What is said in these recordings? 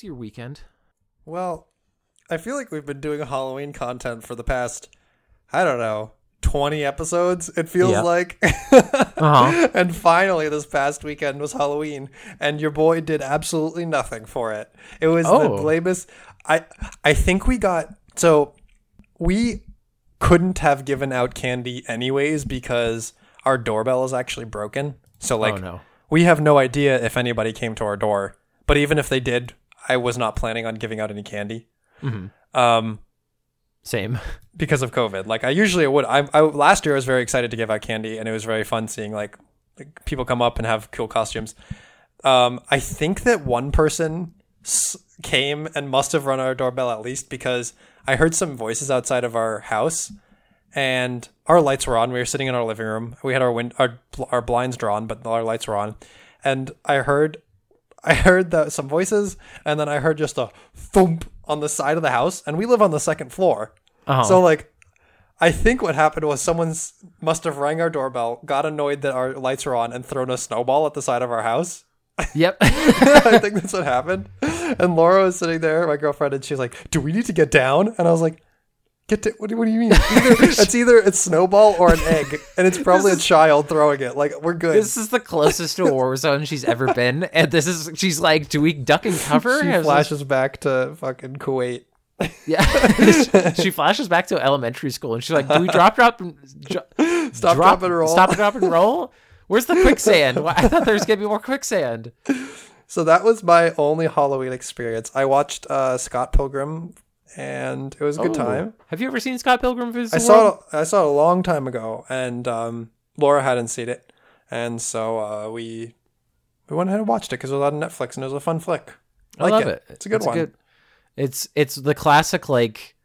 Was your weekend? Well, I feel like we've been doing Halloween content for the past, I don't know, 20 episodes, it feels like. Uh-huh. and finally, this past weekend was Halloween, and your boy did absolutely nothing for it. It was the Oh. blamest. I, I think we got. So, we couldn't have given out candy anyways because our doorbell is actually broken. So, like, oh no. we have no idea if anybody came to our door. But even if they did, I was not planning on giving out any candy. Um, Same. because of COVID. Like I usually would. I, I last year I was very excited to give out candy, and it was very fun seeing like, like people come up and have cool costumes. Um, I think that one person s- came and must have run our doorbell at least because I heard some voices outside of our house, and our lights were on. We were sitting in our living room. We had our wind our our blinds drawn, but our lights were on, and I heard. I heard the, some voices, and then I heard just a thump on the side of the house, and we live on the second floor. Uh-huh. So like, I think what happened was someone must have rang our doorbell, got annoyed that our lights were on, and thrown a snowball at the side of our house. Yep. I think that's what happened. And Laura was sitting there, my girlfriend, and she's like, "Do we need to get down?" And I was like, "Get to, what, do- what do you mean? Either, it's either it's snowball or an egg, and it's probably a child throwing it. Like we're good." this is the closest to a war zone she's ever been, and this is she's like, "Do we duck and cover?" she flashes back to fucking Kuwait. yeah. she flashes back to elementary school, and she's like, "Do we drop, drop, Stop, drop, drop, and roll. Stop, drop, and roll." Where's the quicksand? I thought there was gonna be more quicksand. So that was my only Halloween experience. I watched uh, Scott Pilgrim, and it was a good Oh. time. Have you ever seen Scott Pilgrim vs. I the saw it, I saw it a long time ago, and um, Laura hadn't seen it, and so uh, we we went ahead and watched it because it was on Netflix, and it was a fun flick. I like love it. It's a good one. it's it's the classic like.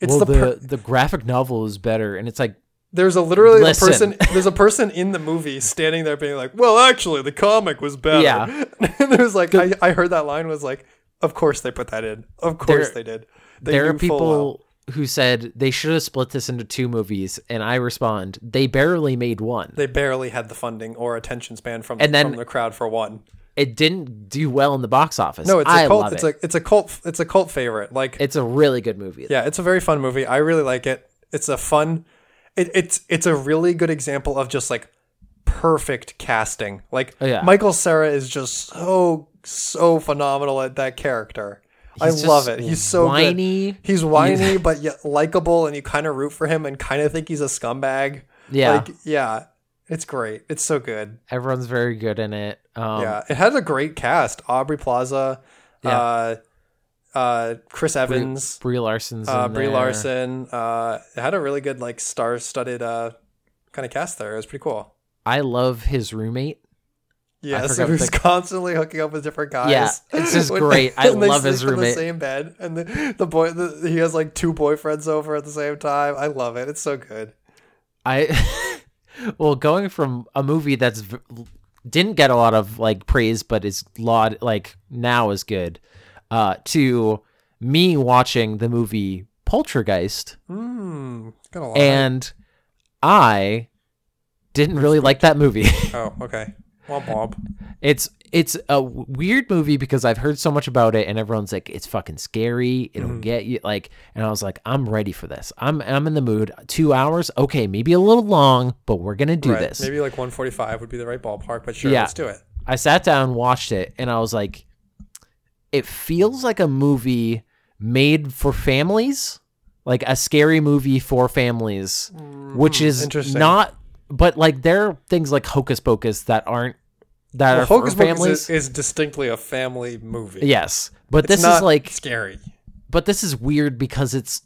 It's well, the the per- the graphic novel is better, and it's like There's a literally Listen. a person. There's a person in the movie standing there being like, "Well, actually, the comic was better." Yeah. and it was like I, I heard that line was like, "Of course they put that in. Of course they did." They there are well. people who said they should have split this into two movies, and I respond, they barely made one. they barely had the funding or attention span from, And then- from the crowd for one. It didn't do well in the box office. No, it's a cult. It's it. a it's a cult. It's a cult favorite. Like it's a really good movie. yeah, it's a very fun movie. I really like it. It's a fun. It, it's it's a really good example of just like perfect casting. Like Oh, yeah. Michael Cera is just so so phenomenal at that character. I love it. He's so whiny. Good. He's whiny, but yet likable, and you kind of root for him and kind of think he's a scumbag. Yeah. like yeah, it's great. It's so good. Everyone's very good in it. Um, Yeah, it has a great cast: Aubrey Plaza, Yeah. uh, uh, Chris Evans, Brie Larson's uh, Brie there. Larson. Uh, it had a really good like star-studded uh, kind of cast there. It was pretty cool. I love his roommate. Yeah, so forgot the- constantly hooking up with different guys. Yeah, it's just great. I love his roommate. the same bed, and the, the boy the, he has like two boyfriends over at the same time. I love it. It's so good. I well, going from a movie that's v- didn't get a lot of like praise, but is laud like now is good, uh, to me watching the movie Poltergeist, Hmm. Got a lot. and I didn't really like that movie. oh, okay. Womp womp. it's it's a weird movie because I've heard so much about it, and everyone's like, it's fucking scary. It'll Mm-hmm. get you like, and I was like, I'm ready for this. I'm I'm in the mood. Two hours, okay, maybe a little long, but we're gonna do right. this. Maybe like 145 would be the right ballpark, but sure, Yeah. let's do it. I sat down, watched it, and I was like, it feels like a movie made for families, like a scary movie for families, which is Mm, interesting. not. But like there are things like Hocus Pocus that aren't that Well, are Hocus for Pocus families. is, is distinctly a family movie. yes, but It's this is like scary. but this is weird because it's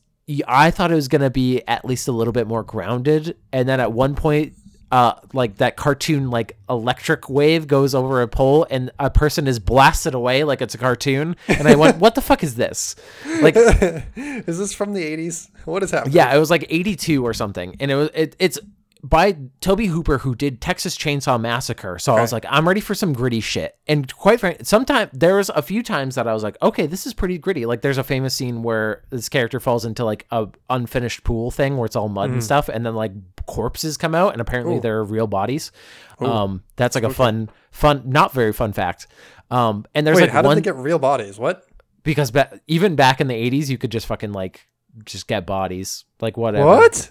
I thought it was gonna be at least a little bit more grounded, and then at one point, uh, like that cartoon like electric wave goes over a pole, and a person is blasted away like it's a cartoon, and I went, "What the fuck is this?" Like, Is this from the 80s? What is happening? yeah, it was like eighty two or something, and it was it, it's by Tobe Hooper who did Texas Chainsaw Massacre. So I was like, I'm ready for some gritty shit. And quite frankly, sometimes there was a few times that I was like, okay, this is pretty gritty. Like there's a famous scene where this character falls into like a unfinished pool thing where it's all mud and stuff, and then like corpses come out, and apparently they're real bodies. Um, that's like a fun, fun, not very fun fact. Um, and there's Wait, like how one did they get real bodies? What? because ba- even back in the 80s, you could just fucking like just get bodies, like whatever. What?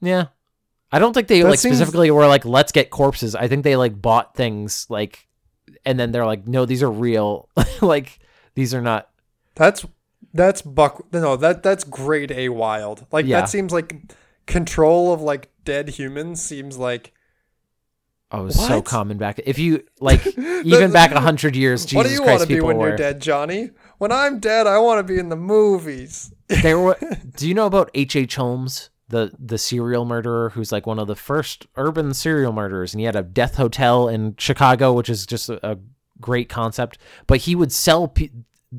Yeah. I don't think they That like seems- specifically were like, let's get corpses. I think they like bought things like, and then they're like, no, these are real. like these are not. That's that's buck. No, that that's grade A wild. Like Yeah. that seems like control of like dead humans seems like. Oh, it was so common back. If you like, even back a hundred years, Jesus what do you Christ, want to be when were. you're dead, Johnny? When I'm dead, I want to be in the movies. There were. do you know about H. H. Holmes, the the serial murderer, who's like one of the first urban serial murderers, and he had a death hotel in Chicago, which is just a, a great concept. But he would sell. Pe-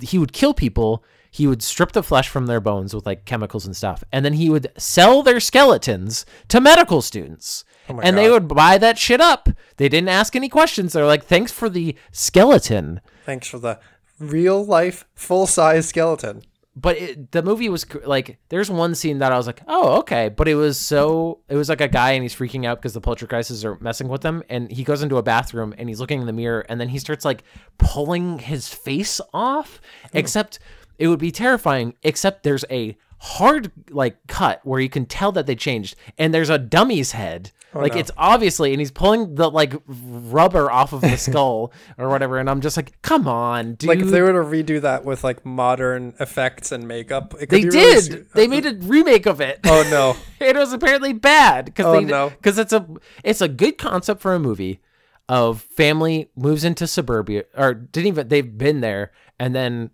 he would kill people. He would strip the flesh from their bones with like chemicals and stuff, and then he would sell their skeletons to medical students. Oh my and they would buy that shit up. They didn't ask any questions. They're like, "Thanks for the skeleton." Thanks for the real life full size skeleton. But it, the movie was like there's one scene that I was like, oh okay, but it was so it was like a guy and he's freaking out because the poltergeists are messing with him, and he goes into a bathroom and he's looking in the mirror, and then he starts like pulling his face off. Hmm. Except it would be terrifying. Except there's a hard like cut where you can tell that they changed, and there's a dummy's head. Oh, like no. it's obviously, and he's pulling the like rubber off of the skull or whatever, and I'm just like, come on, dude. Like if they were to redo that with like modern effects and makeup, it could They did. really su- they made a remake of it. Oh no. it was apparently bad because Oh, no. because it's a it's a good concept for a movie of family moves into suburbia or didn't even they've been there and then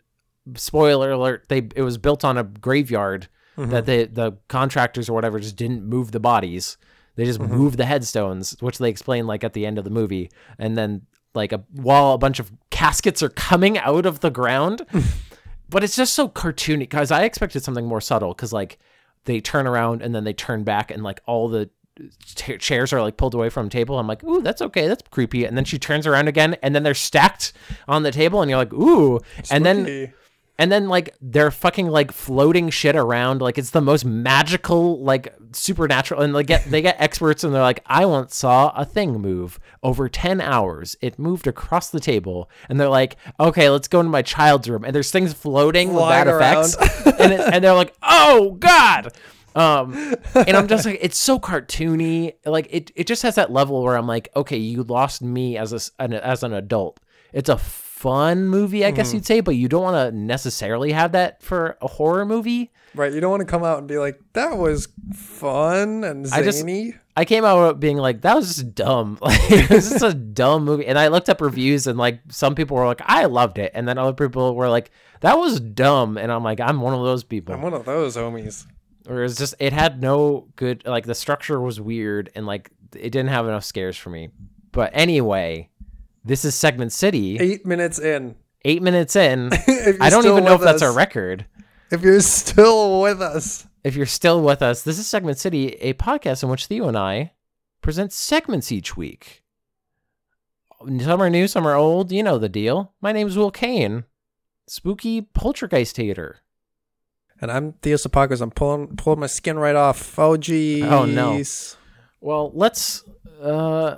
spoiler alert they it was built on a graveyard Mm-hmm. that they the contractors or whatever just didn't move the bodies they just Mm-hmm. moved the headstones which they explain like at the end of the movie and then like a while a bunch of caskets are coming out of the ground but it's just so cartoony because I expected something more subtle because like they turn around and then they turn back and like all the cha- chairs are like pulled away from the table. I'm like, ooh, that's okay, that's creepy. And then she turns around again and then they're stacked on the table and you're like, ooh, and then Spooky. And then like they're fucking like floating shit around. Like it's the most magical like supernatural and like get they get experts and they're like I once saw a thing move over 10 hours. It moved across the table. And they're like okay let's go into my child's room. And there's things floating with Flying bad effects. and, it, and they're like oh god! Um and i'm just like it's so cartoony. Like it, it just has that level where i'm like okay you lost me as a, an, as an adult. It's a fun movie i Mm-hmm. guess you'd say but you don't want to necessarily have that for a horror movie Right, you don't want to come out and be like, "That was fun and I just- zany." i came out being like that was just dumb like was just a dumb movie and i looked up reviews and like some people were like i loved it and then other people were like that was dumb and i'm like i'm one of those people I'm one of those homies. or it's just it had no good like the structure was weird and like it didn't have enough scares for me but anyway this is segment city Eight minutes in. eight minutes in i don't even know if that's a record If you're still with us, if you're still with us this is segment city a podcast in which theo and i present segments each week some are new some are old you know the deal my name's will kane spooky poltergeist hater and I'm Theo Sapakos. I'm pulling pulling my skin right off. Oh geez. Oh, no. Well, let's uh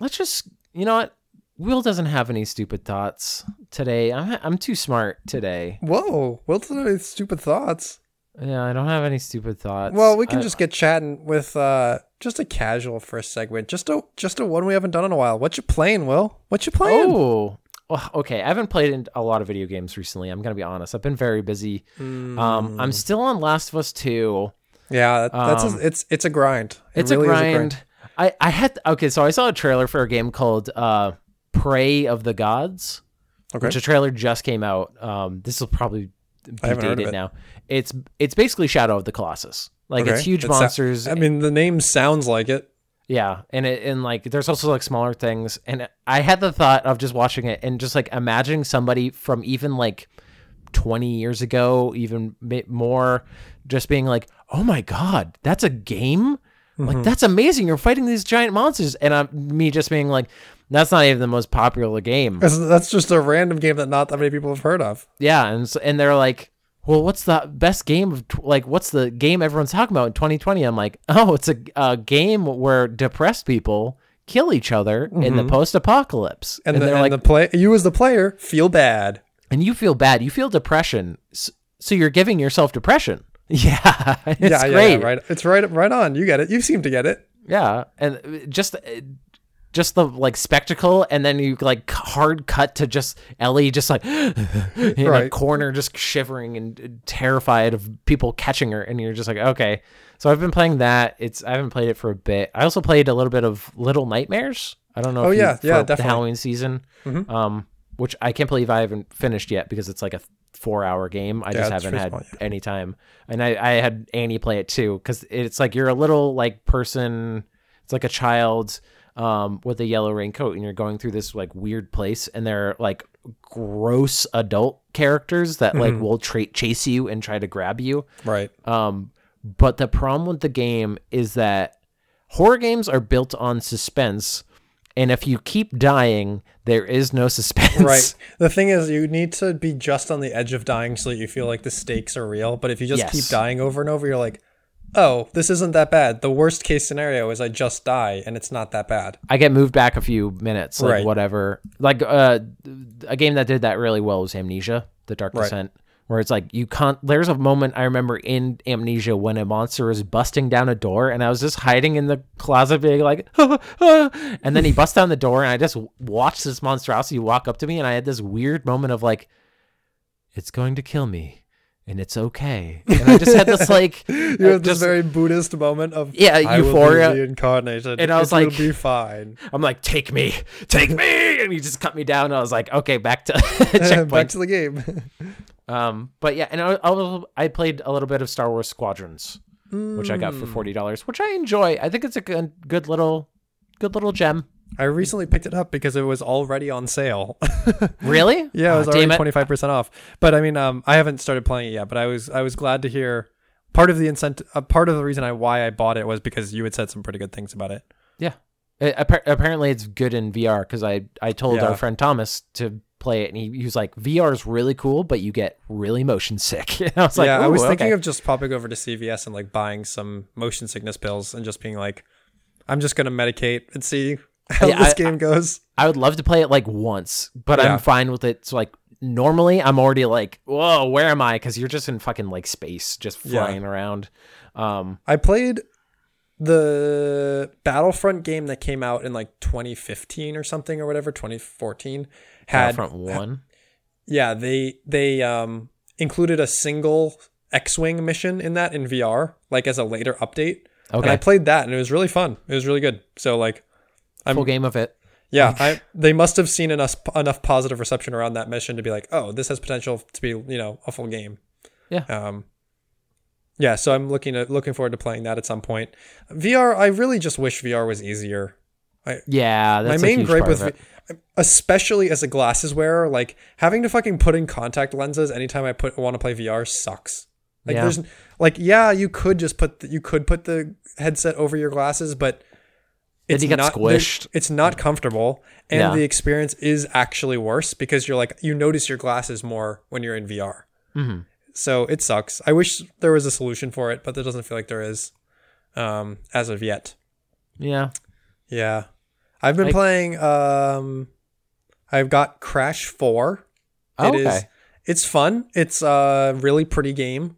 let's just you know what? Will doesn't have any stupid thoughts today. I'm I'm too smart today. Whoa, Wilton any stupid thoughts. Yeah, I don't have any stupid thoughts. Well, we can I- just get chatting with uh just a casual first segment. Just a just a one we haven't done in a while. What you playing, Will? What you playing? Oh. Well, okay, I haven't played in a lot of video games recently. I'm gonna be honest. I've been very busy. Um, Mm. I'm still on Last of Us Two. Yeah, that, that's Um, a, it's it's a grind. It It's really a is grind. I I had okay, so I saw a trailer for a game called uh Prey of the Gods. Okay. which a trailer just came out. Um, this will probably be haven't heard of dated it. now. It's it's basically Shadow of the Colossus. Like it's Okay. huge It sa- monsters. I mean, the name sounds like it. Yeah, and it and like there's also like smaller things, and I had the thought of just watching it and just like imagining somebody from even like 20 years ago, even more, just being like, "Oh my god, that's a game! Like mm-hmm. that's amazing! You're fighting these giant monsters," and I'm me just being like, "That's not even the most popular game." That's, that's just a random game that not that many people have heard of. Yeah, and so, and they're like, "Well, what's the best game of like what's the game everyone's talking about in 2020?" I'm like, "Oh, it's a, a game where depressed people kill each other in the mm-hmm. post-apocalypse." And, And, the, they're and like, the play, you as the player feel bad. "And you feel bad, you feel depression, so you're giving yourself depression." Yeah, it's yeah, great. yeah, right. It's right, right on. You get it. You seem to get it. Yeah, and just just the like spectacle, and then you like hard cut to just Ellie just like in a corner, just shivering and uh, terrified of people catching her, and you're just like, okay. So I've been playing that. It's I haven't played it for a bit. I also played a little bit of Little Nightmares. I don't know. Oh, yeah, yeah, The definitely. Mm-hmm. Halloween season, um, which I can't believe I haven't finished yet because it's like a four-hour game. I just it's haven't had small, yeah. any time, and I I had Annie play it too because it's like you're a little like person it's like a child um, with a yellow raincoat, and you're going through this like weird place, and they're like gross adult characters that like will tra- chase you and try to grab you. Right. Um, but the problem with the game is that horror games are built on suspense, and if you keep dying, there is no suspense. Right. The thing is, you need to be just on the edge of dying so that you feel like the stakes are real. But if you just Yes. keep dying over and over, you're like, oh, this isn't that bad. The worst case scenario is I just die and it's not that bad. I get moved back a few minutes, like Right. whatever. Like uh, a game that did that really well was Amnesia: The Dark Right. Where it's like you can't. There's a moment I remember in Amnesia when a monster is busting down a door, and I was just hiding in the closet, being like, ah, ah. and then he busts down the door, and I just watched this monstrosity walk up to me, and I had this weird moment of like, it's going to kill me. And it's okay. And I just had this like, You have this very Buddhist moment of Yeah, I euphoria. reincarnated, And I was it like- be fine. I'm like, take me, take me, and he just cut me down. And I was like, okay, back to checkpoint, Back to the game. Um, but yeah, and I, I, I played a little bit of Star Wars Squadrons, which I got for forty dollars, which I enjoy. I think it's a good, good little, good little gem. I recently picked it up because it was already on sale. Really? Yeah, it was Ah, already twenty five percent off. But I mean, um, I haven't started playing it yet. But I was I was glad to hear part of the incentive. Uh, part of the reason I why I bought it was because you had said some pretty good things about it. Yeah. It, apparently, it's good in VR because I I told Yeah. our friend Thomas to play it, and he, he was like, VR is really cool, but you get really motion sick. And I was like, yeah, I was "Ooh, thinking of just popping over to CVS and like buying some motion sickness pills and just being like, I'm just gonna medicate and see how Yeah, this I- game goes. I would love to play it like once, but Yeah. I'm fine with it. So like normally I'm already like, whoa, where am I? Because you're just in fucking like space, just Yeah. flying around. Um, I played the Battlefront game that came out in like 2015 or something or whatever, 2014. Had Battlefront One. yeah, they they um included a single X-wing mission in that in VR, like as a later update. And I played that and it was really fun. It was really good. So like I'm- full game of it. yeah, I they must have seen enough enough positive reception around that mission to be like, "Oh, this has potential to be, you know, a full game." Yeah. Um Yeah, so I'm looking at looking forward to playing that at some point. VR, I really just wish VR was easier. Yeah, that's My main gripe with. V- especially as a glasses wearer, like having to fucking put in contact lenses anytime I put want to play VR sucks. Like Yeah. there's like yeah, you could just put the, you could put the headset over your glasses, but get not squished. It's not comfortable, and Yeah. the experience is actually worse because you're like you notice your glasses more when you're in VR. Mm-hmm. So it sucks. I wish there was a solution for it, but there doesn't feel like there is um, as of yet. Yeah, Yeah. I've been Like- playing um I've got Crash 4. Oh, It is okay. it's fun. It's a really pretty game.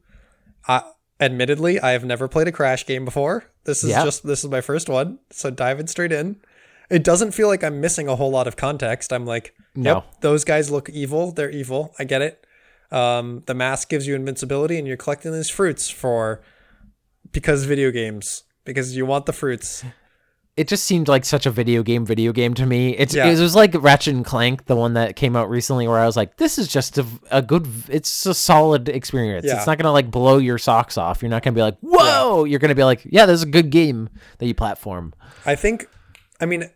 Uh, admittedly, I have never played a Crash game before. This is just this is my first one. So diving straight in. It doesn't feel like I'm missing a whole lot of context. I'm like, No. yep, those guys look evil. They're evil. I get it. Um, the mask gives you invincibility and you're collecting these fruits for because video games because you want the fruits. It just seemed like such a video game video game to me. It's Yeah. it was like Ratchet and Clank, the one that came out recently, where I was like, this is just a, a good, it's a solid experience. Yeah. It's not gonna like blow your socks off. You're not gonna be like, whoa. You're gonna be like, yeah, this is a good game that you platform. I think, I mean,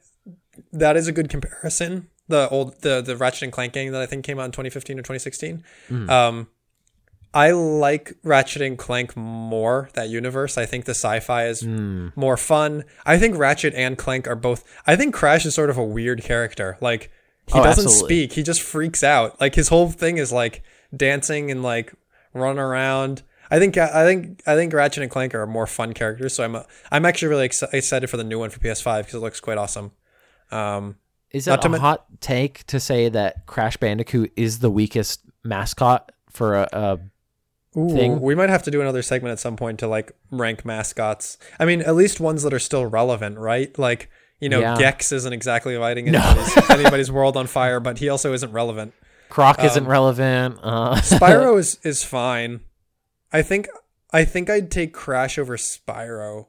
that is a good comparison. The old the the Ratchet and Clank game that I think came out in 2015 or 2016. Um, I like Ratchet and Clank more. That universe. I think the sci-fi is more fun. I think Ratchet and Clank are both. I think Crash is sort of a weird character. Like he Oh, doesn't absolutely. speak. He just freaks out. Like his whole thing is like dancing and like run around. I think I think I think Ratchet and Clank are more fun characters. So I'm I'm actually really ex- excited for the new one for PS5 because it looks quite awesome. Um, Is it a men- hot take to say that Crash Bandicoot is the weakest mascot for a, a Ooh, thing. We might have to do another segment at some point to like rank mascots. I mean, at least ones that are still relevant, right? Like, you know, Yeah. Gex isn't exactly lighting anybody's, anybody's world on fire, but he also isn't relevant. Croc Um, isn't relevant. Uh, Spyro is is fine. I think I think I'd take Crash over Spyro,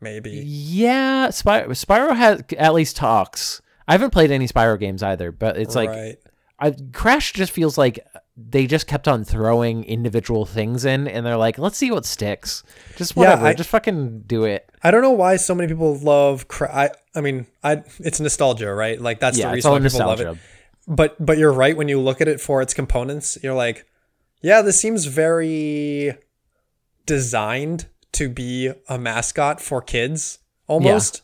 maybe. yeah, Spyro, Spyro has at least talks. I haven't played any Spyro games either, but it's like right. I, Crash just feels like they just kept on throwing individual things in, and they're like, let's see what sticks. Just Yeah, whatever, I- just fucking do it. I don't know why so many people love. Cra- I I mean, I it's nostalgia, right? Like that's Yeah, the reason why people love nostalgia. it. But but you're right when you look at it for its components, you're like, yeah, this seems very designed to be a mascot for kids almost.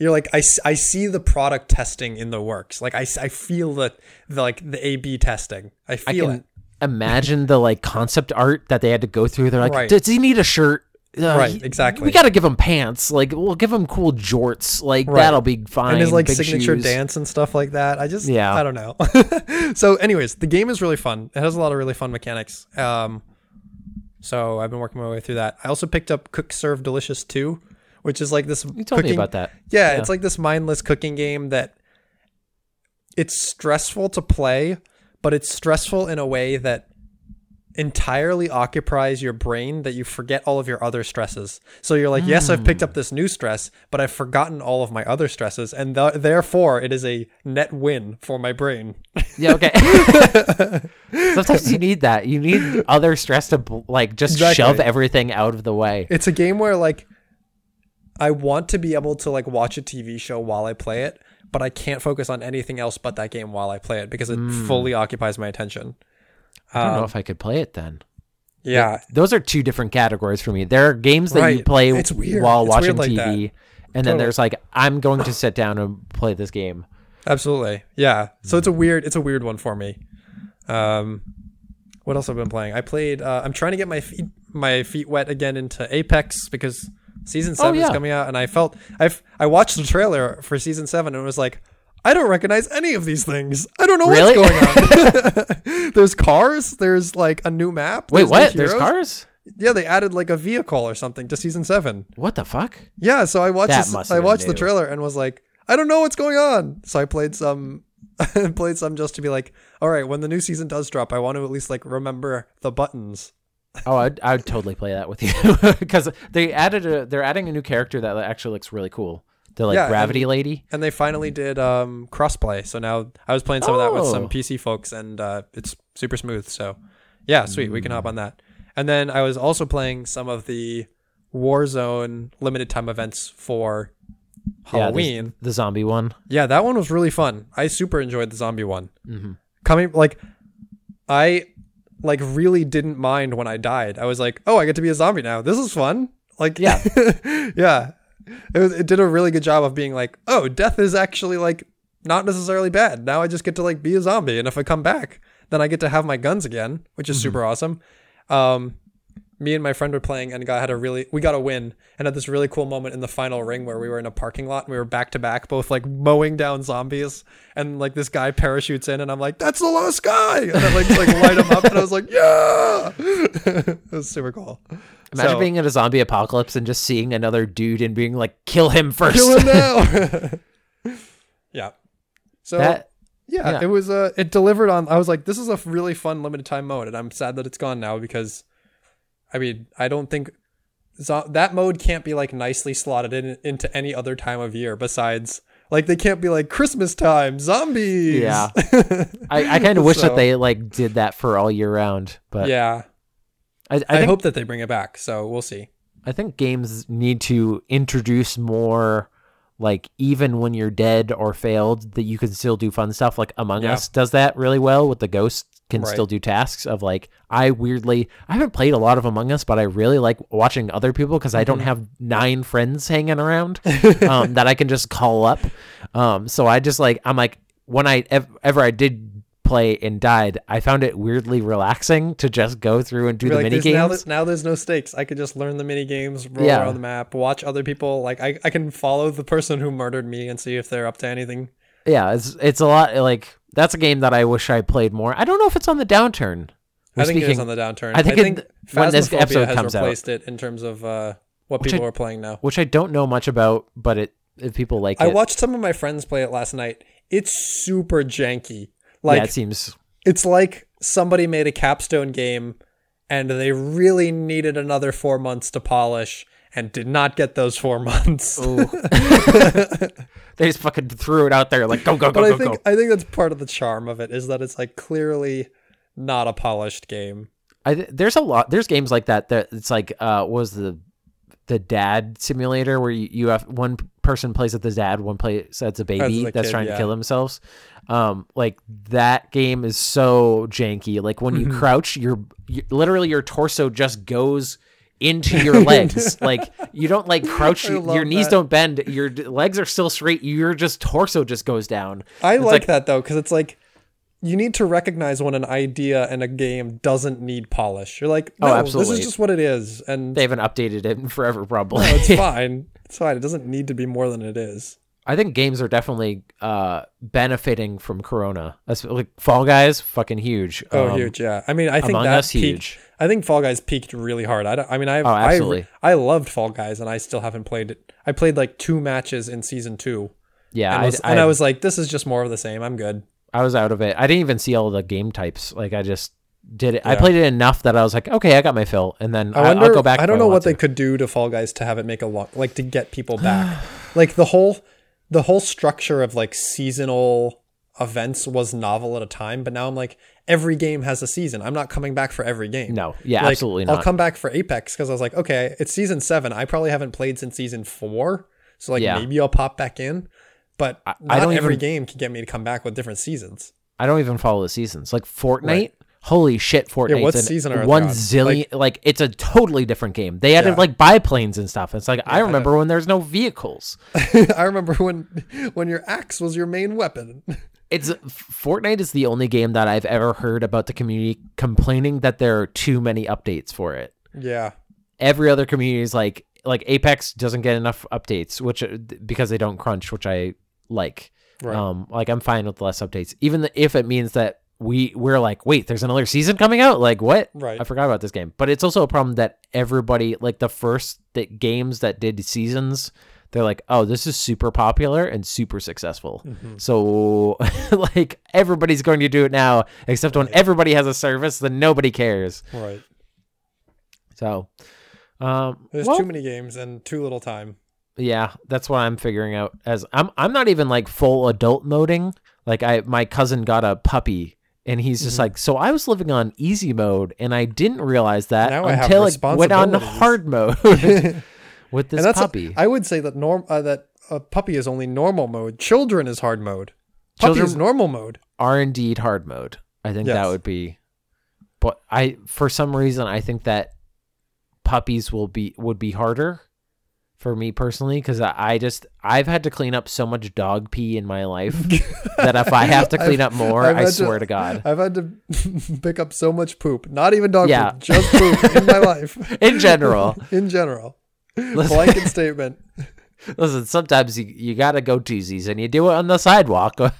You're like I, I see the product testing in the works. Like I, I feel the, the like the A B testing. I I feel can it. imagine the like concept art that they had to go through. They're like, Right. does he need a shirt? Uh, Right, he- exactly. We got to give him pants. Like, we'll give him cool jorts. Like, Right. that'll be fine. and his like Big signature shoes. dance and stuff like that. I just Yeah. I don't know. so anyways, the game is really fun. It has a lot of really fun mechanics. Um so I've been working my way through that. I also picked up Cook Serve Delicious 2, which is like this You told me about that. Yeah, Yeah. it's like this mindless cooking game that it's stressful to play, but it's stressful in a way that entirely occupies your brain that you forget all of your other stresses. So you're like, yes, I've picked up hmm. this new stress, but I've forgotten all of my other stresses, and th- therefore it is a net win for my brain. Yeah, okay. Sometimes you need that. You need other stress to like just Exactly. shove everything out of the way. It's a game where like I want to be able to like watch a TV show while I play it, but I can't focus on anything else but that game while I play it because it fully occupies my attention. I don't know Um, if I could play it then. Yeah, Those are two different categories for me. There are games that you play It's weird. while It's watching weird like TV, that. and then there's like I'm going to sit down and play this game. Absolutely. Yeah. So it's a weird it's a weird one for me. Um what else have I been playing? I played uh, I'm trying to get my feet my feet wet again into Apex because season 7 is Oh, coming out and I felt I've I watched the trailer for season 7 and it was like I don't recognize any of these things. I don't know Really? what's going on. there's cars, there's like a new map. Wait, new what? There's cars? Yeah, they added like a vehicle or something to season 7. What the fuck? Yeah, so I watched this, I watched the trailer and was like, I don't know what's going on. So I played some played some just to be like, all right, when the new season does drop, I want to at least like remember the buttons. Oh, I'd, I'd totally play that with you because they added a they're adding a new character that actually looks really cool. The like Yeah, gravity lady. And they finally did um crossplay. So now I was playing some of that with some Oh. PC folks and uh it's super smooth. So yeah, sweet, we can hop on that. And then I was also playing some of the Warzone limited time events for Yeah, the- Halloween. the zombie one. Yeah, that one was really fun. I super enjoyed the zombie one. Mm-hmm. Coming like, I like really didn't mind when I died. I was like, oh, I get to be a zombie now. This is fun. Like, Yeah. yeah. It was, it did a really good job of being like, oh, death is actually like not necessarily bad. Now I just get to like be a zombie, and if I come back, then I get to have my guns again, which is super awesome. Um, me and my friend were playing and got had a really we got a win and had this really cool moment in the final ring where we were in a parking lot and we were back to back both like mowing down zombies and like this guy parachutes in and I'm like that's the last guy! And I like like light him up and I was like yeah! It was super cool. Imagine So- being in a zombie apocalypse and just seeing another dude and being like, "Kill him first. kill him now! Yeah. So that yeah, yeah. it was uh it delivered on I was like this is a really fun limited time mode and I'm sad that it's gone now because I mean I don't think zo- that mode can't be like nicely slotted in into any other time of year besides like they can't be like Christmas time zombies. Yeah. I, I kind of wish So- that they like did that for all year round, but yeah. I, I, I, hope that they bring it back. So we'll see. I think games need to introduce more like even when you're dead or failed that you can still do fun stuff like Among Yeah. Us does that really well with the ghosts can Right. still do tasks of like I weirdly I haven't played a lot of Among Us but I really like watching other people because I Mm-hmm. don't have nine friends hanging around um, that I can just call up um, so I just like I'm like when I ev- ever I did play and died I found it weirdly relaxing to just go through and do Be the like, mini "There's- now, games that- now there's no stakes. I could just learn the mini games, roll Yeah. around the map, watch other people. Like I, I can follow the person who murdered me and see if they're up to anything. yeah, it's it's a lot like that's a game that I wish I played more. I don't know if it's on the downturn. I think it is speaking- on the downturn. I think it- when this episode has comes out. replaced it in terms of uh, what people I- are playing now. which I don't know much about, but it if people like I it, watched some of my friends play it last night. It's super janky. yeah, Like it seems it's like somebody made a capstone game and they really needed another four months to polish and did not get those four months. they just fucking threw it out there like go go go but I go think go. I think that's part of the charm of it is that it's like clearly not a polished game. I th- there's a lot there's games like that that it's like uh what was the the dad simulator where you, you have one person plays as the dad, one plays as a baby the that's kid, trying yeah. to kill themselves. Um, like that game is so janky. Like when you Mm-hmm. crouch, your you, literally your torso just goes into your legs. like you don't like crouch. Your knees that. don't bend. Your legs are still straight. Your just torso just goes down. I It's like, that though because it's like you need to recognize when an idea in a game doesn't need polish. You're like, Oh, no, this is just what it is, and They haven't updated it in forever, probably. no, it's fine. It's fine. It doesn't need to be more than it is. I think games are definitely uh, benefiting from Corona. That's like Fall Guys, fucking huge. Oh, Um, huge! Yeah, I mean, I think that's that huge. I think Fall Guys peaked really hard. I, don't- I mean, I Oh, absolutely. I, I loved Fall Guys, and I still haven't played it. I played like two matches in season two, Yeah, and, I, was, I, and I was like, this is just more of the same. I'm good. I was out of it. I didn't even see all the game types. Like I just did it. I played it enough that I was like, okay, I got my fill, and then I I will go back. I don't know want what they could do to Fall Guys to have it make a long, like to get people back. like the whole, the whole structure of like seasonal events was novel at a time, but now I'm like, every game has a season. I'm not coming back for every game. No, yeah, Like, absolutely I'll come back for Apex because I was like, okay, it's season seven. I probably haven't played since season four, so like Yeah. maybe I'll pop back in. But I not don't every even- game can get me to come back with different seasons. I don't even follow the seasons. Like Fortnite. Right. Holy shit, Fortnite! what season are one on? zillion? Like, it's a totally different game. They added Yeah. like biplanes and stuff. It's like I I remember when there's no vehicles. I remember when when your axe was your main weapon. It's Fortnite is the only game that I've ever heard about the community complaining that there are too many updates for it. yeah, every other community is like like Apex doesn't get enough updates, which uh, because they don't crunch, which I like. Right. Um, like I'm fine with less updates, even if it means that we we're like, wait, there's another season coming out. Like what? Right. I forgot about this game, but it's also a problem that everybody like the first that games that did seasons. They're like, oh, this is super popular and super successful. Mm-hmm. So, like, everybody's going to do it now, except when everybody has a service, then nobody cares. right. So, um, There's well, too many games and too little time. Yeah, that's what I'm figuring out. As I'm, I'm not even like full adult moding. Like I, my cousin got a puppy, and he's Mm-hmm. just like, so I was living on easy mode, and I didn't realize that Now until it went on hard mode with this puppy. I would say that norm uh, that a puppy is only normal mode. Children is hard mode. Puppy Children- is normal mode. Are indeed hard mode. I think that would be, but I, for some reason, I think that puppies will be would be harder for me personally because I, I just I've had to clean up so much dog pee in my life that if I have to clean I've- up more, I've I had to- swear to God. I've had to pick up so much poop. Not even dog Yeah. poop, just poop in my life. In general, in general. Listen- Blanket statement. listen. Sometimes you, you gotta go twosies, and you do it on the sidewalk or,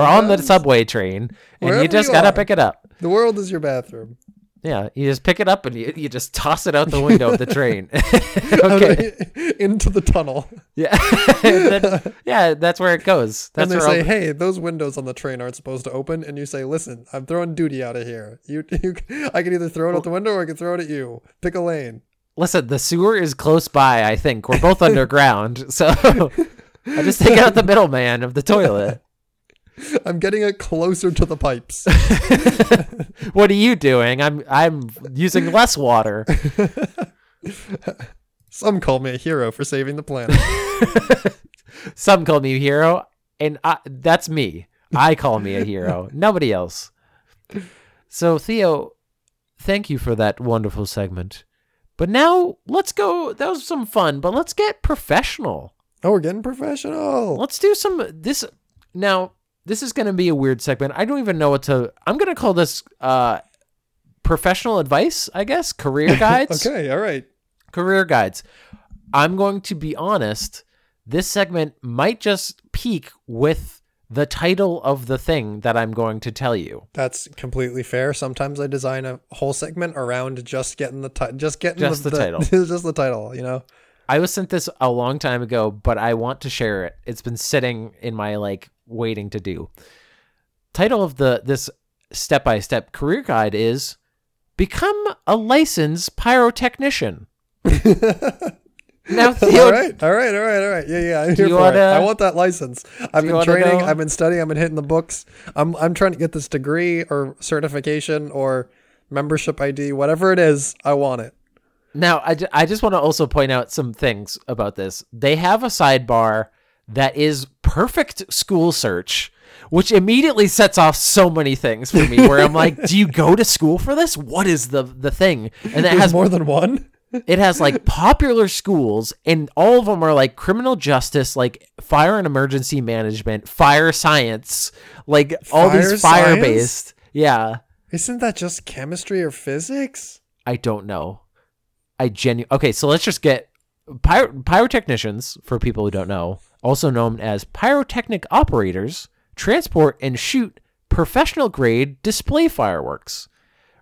on the subway train, and you just gotta are. pick it up. The world is your bathroom. Yeah, you just pick it up and you, you just toss it out the window of the train. okay. Into the tunnel. Yeah. Then- yeah, that's where it goes. That's and they say, "Hey, those windows on the train aren't supposed to open." And you say, "Listen, I'm throwing duty out of here. You, you I can either throw it out the window or I can throw it at you. Pick a lane." Listen, the sewer is close by. I think we're both underground, so I just take out the middleman of the toilet. I'm getting it closer to the pipes. What are you doing? I'm I'm using less water. Some call me a hero for saving the planet. Some call me a hero, and I, that's me. I call me a hero. Nobody else. So Theo, thank you for that wonderful segment. But now let's go. That was some fun, but let's get professional. oh, we're getting professional. Let's do some this now. This is going to be a weird segment. I don't even know what to. I'm going to call this uh, professional advice. I guess career guides. Okay, all right. career guides. I'm going to be honest. This segment might just peak with the title of the thing that I'm going to tell you. That's completely fair. Sometimes I design a whole segment around just getting the ti- just getting Just the title. just the title. You know. I was sent this a long time ago, but I want to share it. It's been sitting in my like waiting to do. Title of the this step by step career guide is Become a licensed pyrotechnician. now, Theo, all right, all right, all right, all right. Yeah, yeah. I'm here for wanna- it. I want that license. I've been training. I've been studying. I've been hitting the books. I'm I'm trying to get this degree or certification or membership ID, whatever it is. I want it. Now, I, I just want to also point out some things about this. They have a sidebar that is perfect school search, which immediately sets off so many things for me. Where I'm like, do you go to school for this? What is the the thing? And it has more than one. it has like popular schools, and all of them are like criminal justice, like fire and emergency management, fire science, like all Fire these fire based. Yeah, Isn't that just chemistry or physics? I don't know. I genu Okay, so let's just get pyro- pyrotechnicians for people who don't know, also known as pyrotechnic operators, transport and shoot professional grade display fireworks.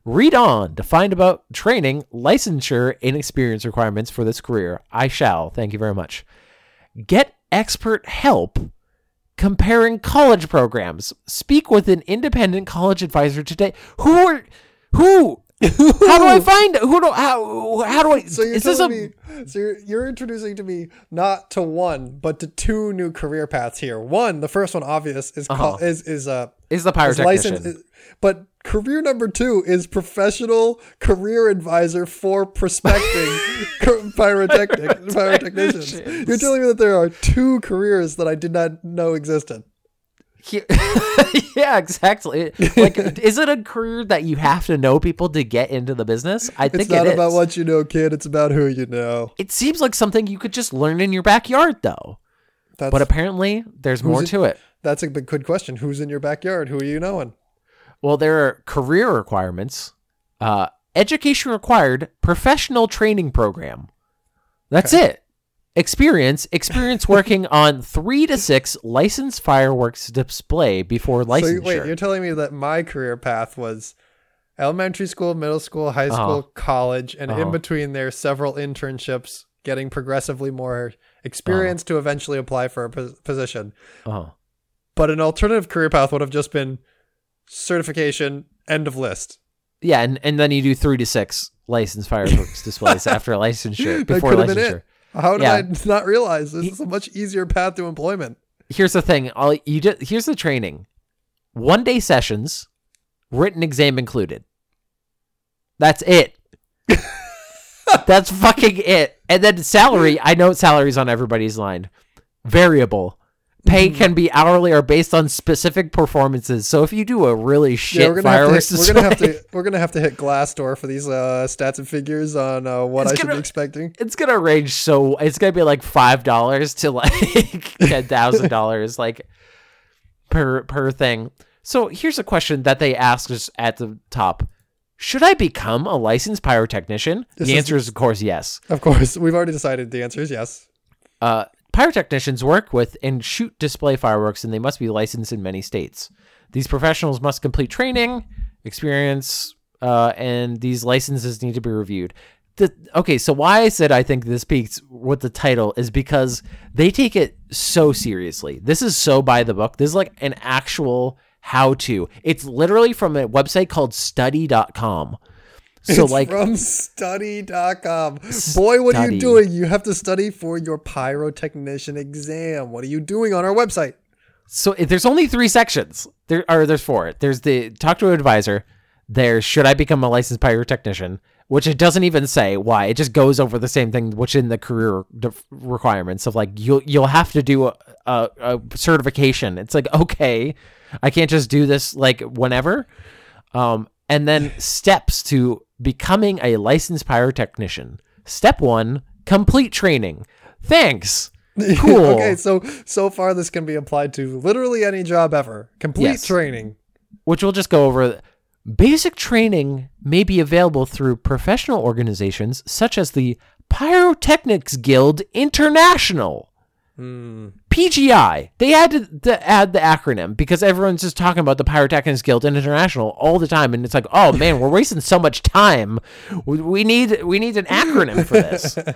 Read on to find about training, licensure, and experience requirements for this career. I shall. Thank you very much. Get expert help comparing college programs. Speak with an independent college advisor today. Who are who? How do I find who do how how do I? So you're is this a me, so you're, you're introducing to me not to one, but to two new career paths here. One, the first one, obvious, is called is is uh is the pyrotechnician? licensed, is- but career number two is professional career advisor for prospecting pyrotechnic pyrotechnicians. You're telling me that there are two careers that I did not know existed. He- yeah, exactly. Like, is it a career that you have to know people to get into the business? I think It's not it about what you know, kid. It's about who you know. It seems like something you could just learn in your backyard, though. That's But apparently, there's more it- to it. that's a good question. Who's in your backyard? Who are you knowing? Well, there are career requirements, uh, education required, professional training program. That's it. Experience, experience working on three to six licensed fireworks display before So licensure. you- wait, you're telling me that my career path was elementary school, middle school, high school, Uh-huh. college, and Uh-huh. in between there several internships, getting progressively more experience to eventually apply for a pos- position. oh, But an alternative career path would have just been certification, end of list. yeah, and, and then you do three to six licensed fireworks displays after licensure, before licensure. How did Yeah. I not realize this is a much easier path to employment? Here's the thing. All you just here's the training. One day sessions, written exam included. That's it. That's fucking it. And then salary, I know salary's on everybody's line. Variable. Pay Mm-hmm. can be hourly or based on specific performances. So if you do a really shit Yeah, we're gonna have to. fireworks Hit, we're gonna have to. We're gonna have to hit Glassdoor for these uh, stats and figures on uh, what It's I should gonna- be expecting. it's gonna range so it's gonna be like five dollars to like ten thousand dollars like per per thing. So here's a question that they ask us at the top: Should I become a licensed pyrotechnician? This the is- answer is of course yes. Of course, we've already decided the answer is yes. Uh, pyrotechnicians work with and shoot display fireworks, and they must be licensed in many states. These professionals must complete training, experience, uh, and these licenses need to be reviewed. The, okay, so why I said I think this peaks with the title is because they take it so seriously. This is so by the book. This is like an actual how to. It's literally from a website called study.com. So it's like from study.com. Boy, what are you doing? You have to study for your pyrotechnician exam. What are you doing on our website? so if there's only three sections. There are there's four. There's the talk to an advisor. There's should I become a licensed pyrotechnician, which it doesn't even say why. It just goes over the same thing, which in the career requirements of like you'll you'll have to do a, a, a certification. It's like okay, I can't just do this like whenever. Um, and then steps to becoming a licensed pyrotechnician. Step one: complete training. Thanks. Cool. okay, so so far this can be applied to literally any job ever. Complete Yes. training. which we'll just go over. Basic training may be available through professional organizations such as the Pyrotechnics Guild International. PGI. They had to, to add the acronym because everyone's just talking about the Pyrotechnics Guild International all the time, and it's like, oh man, we're wasting so much time. We, we need we need an acronym for this.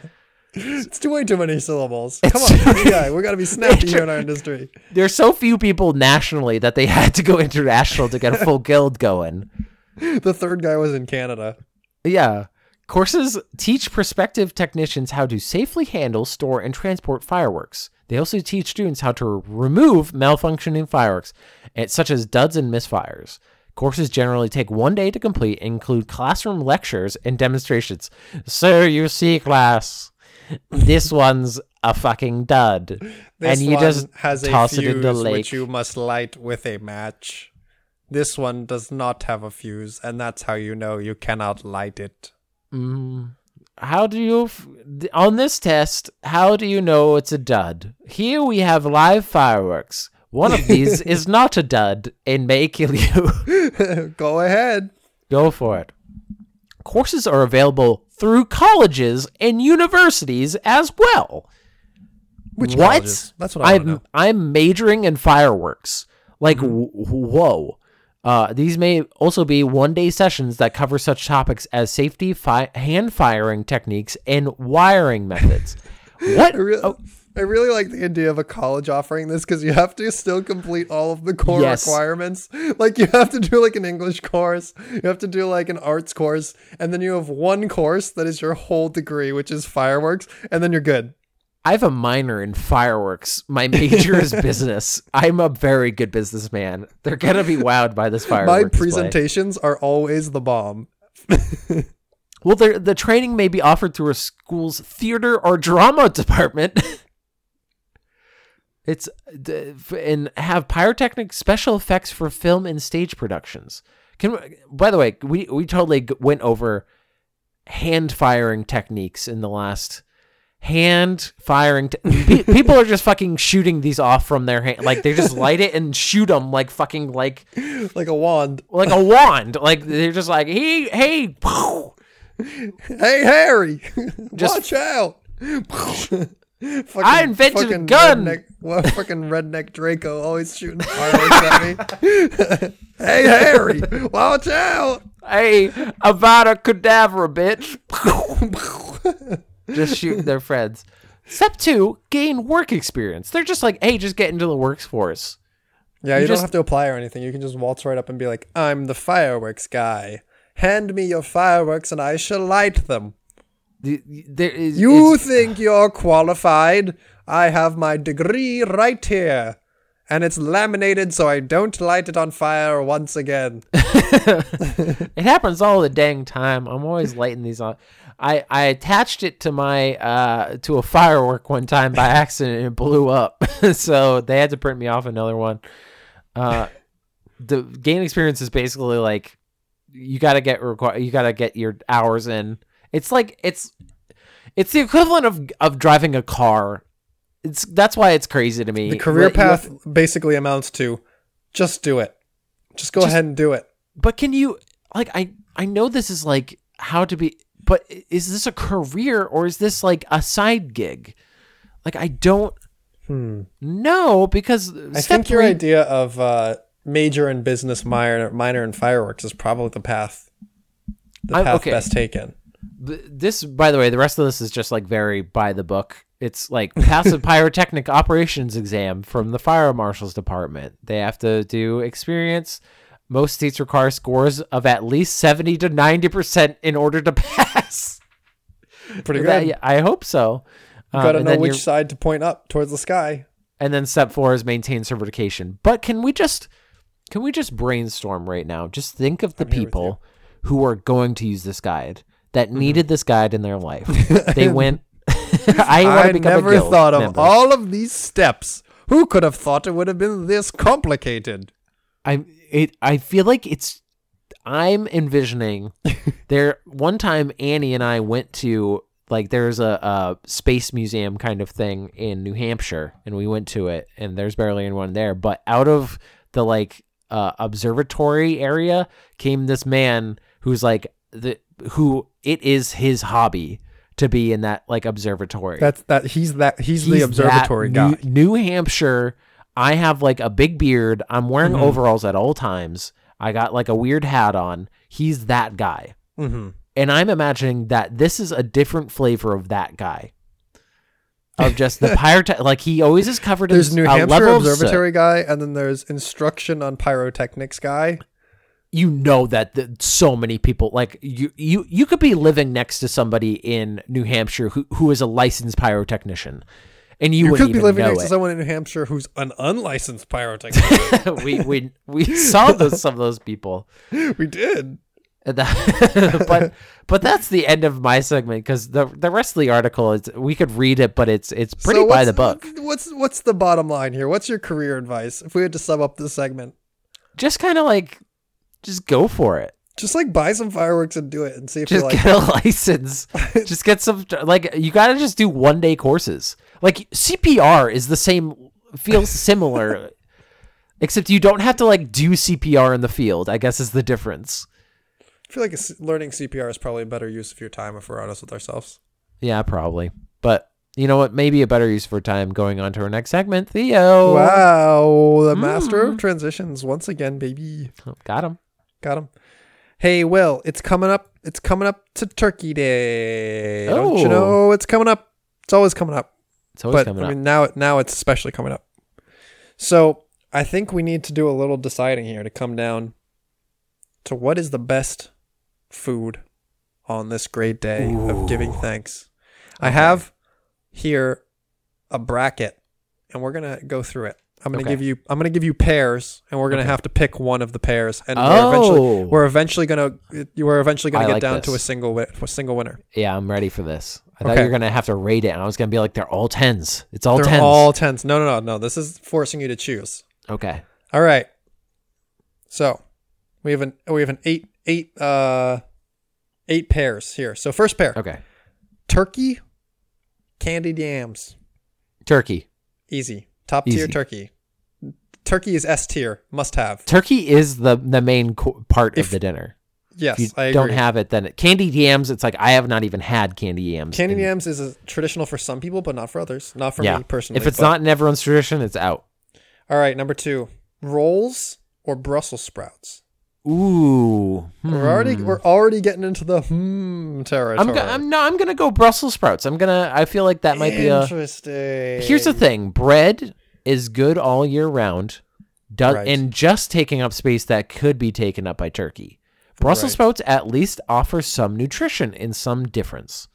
It's too way too many syllables. Come on, PGI. We got to be snappy here in our industry. There's so few people nationally that they had to go international to get a full guild going. The third guy was in Canada. Yeah. Courses teach prospective technicians how to safely handle, store, and transport fireworks. They also teach students how to remove malfunctioning fireworks, eh, such as duds and misfires. Courses generally take one day to complete and include classroom lectures and demonstrations. So you see, class, this one's a fucking dud. This and you just has a toss fuse it in the lake. which you must light with a match. This one does not have a fuse, and that's how you know you cannot light it. How do you, f- on this test, how do you know it's a dud? Here we have live fireworks. One of these is not a dud and may kill you. Go ahead. Go for it. Courses are available through colleges and universities as well. Which what? colleges? That's what I I'm know. I'm majoring in fireworks. Like Mm-hmm. w- whoa. Uh, these may also be one-day sessions that cover such topics as safety, fi- hand firing techniques, and wiring methods. what? I really, Oh, I really like the idea of a college offering this because you have to still complete all of the core Yes. requirements. Like you have to do like an English course, you have to do like an arts course, and then you have one course that is your whole degree, which is fireworks, and then you're good. I have a minor in fireworks. My major is business. I'm a very good businessman. They're gonna be wowed by this fireworks. My display. presentations are always the bomb. Well, the the training may be offered through a school's theater or drama department. it's and have pyrotechnic special effects for film and stage productions. Can we- by the way, we we totally went over hand firing techniques in the last hand firing. T- pe- people are just fucking shooting these off from their hand, like they just light it and shoot them like fucking like Like a wand. like a wand. Like they're just like hey hey. Hey Harry, Just- watch out! Fucking- I invented a gun! Redneck, well, fucking redneck Draco always shooting fireworks at me. hey Harry, watch out! hey, Avada Kedavra, bitch. Just shooting their friends. Step two, gain work experience. They're just like, hey, just get into the workforce. Yeah, you, You don't have to apply or anything. You can just waltz right up and be like, "I'm the fireworks guy. Hand me your fireworks, and I shall light them." The- There is You think you're qualified? I have my degree right here. And it's laminated so I don't light it on fire once again. it happens all the dang time. I'm always lighting these on. I, I attached it to my uh to a firework one time by accident and it blew up. so they had to print me off another one. Uh the game experience is basically like you got to get requ- you got to get your hours in. It's like it's it's the equivalent of of driving a car. It's that's why it's crazy to me. The career that you have- path basically amounts to just do it. Just go Just- ahead and do it. but can you like I I know this is like how to be but is this a career or is this like a side gig? Like I don't know because Hmm. I think your idea of uh, major in business, minor, minor in fireworks is probably the path, the path okay. best taken. this by the way the rest of this is just like very by the book. It's like passive pyrotechnic operations exam from the fire marshal's department. They have to do experience most states require scores of at least 70 to 90% in order to pass. Pretty That- good. yeah, I hope so. Um, Got to and know which side to point up towards the sky. and then step four is maintain certification. But can we just can we just brainstorm right now? Just think of the I'm people who are going to use this guide that Mm-hmm. needed this guide in their life. they went. I want to become never thought of member. all of these steps. Who could have thought it would have been this complicated? I it I feel like it's I'm envisioning there one time Annie and I went to like there's a, a space museum kind of thing in New Hampshire and we went to it and there's barely anyone there but out of the like uh, observatory area came this man who's like the who it is his hobby to be in that like observatory That's that. He's that. He's, the observatory guy. New, New Hampshire. I have like a big beard. I'm wearing Mm-hmm. overalls at all times. I got like a weird hat on. He's that guy. hmm And I'm imagining that this is a different flavor of that guy. Of just the pyrotech, like he always is covered There's in New a Hampshire observatory guy, and then there's instruction on pyrotechnics guy. You know that the, so many people, like you, you, you could be living next to somebody in New Hampshire who, who is a licensed pyrotechnician, and you, You could be living next to someone in New Hampshire who's an unlicensed pyrotechnician. we we we saw those some of those people. we did. That- but but that's the end of my segment because the the rest of the article is we could read it, but it's it's pretty So by the book. What's what's the bottom line here? What's your career advice if we had to sum up this segment? Just kind of like just go for it. Just like buy some fireworks and do it and see if Just you like. get a license. just get some like you got to just do one day courses. Like CPR is the same feels similar except you don't have to like do CPR in the field. I guess is the difference. I feel like learning CPR is probably a better use of your time if we're honest with ourselves. Yeah, probably. But you know what? Maybe a better use for time going on to our next segment. Theo. Wow, the master Mm. of transitions once again, baby. Oh, got him. Got him. Hey, Will, it's coming up. It's coming up to Turkey Day. Don't you Oh. know it's coming up? It's always coming up. It's always but coming I up. mean, now now it's especially coming up. So I think we need to do a little deciding here to come down to what is the best food on this great day of giving thanks. I have here a bracket, and we're gonna go through it. I'm gonna Okay. give you I'm gonna give you pairs, and we're gonna Okay. have to pick one of the pairs, and we're Oh. eventually we're eventually gonna you are eventually gonna I get like down to a single wi- a single winner. Yeah, I'm ready for this. I thought you were gonna have to rate it, and I was gonna be like, they're all tens. It's all They're tens. all tens. No, no, no, no. This is forcing you to choose. okay. All right. So we have an we have an eight eight uh eight pairs here. So first pair, Okay. turkey, candied yams, Turkey. easy, top tier Easy. turkey. Turkey is S tier, must have. Turkey is the the main co- part If- of the dinner. Yes, If you I agree. don't have it, then it, candied yams. It's like I have not even had candy yams. candied in- yams is a traditional for some people, but not for others. Not for yeah. me personally. If it's but- not in everyone's tradition, it's out. all right, number two, rolls or Brussels sprouts. Ooh. We're already hmm. we're already getting into the hmm territory. I'm, go- I'm no. I'm gonna go Brussels sprouts. I'm gonna. I feel like that might be a. interesting. Here's the thing: bread is good all year round, do- Right. and just taking up space that could be taken up by turkey. Brussels Right. sprouts at least offer some nutrition and some difference.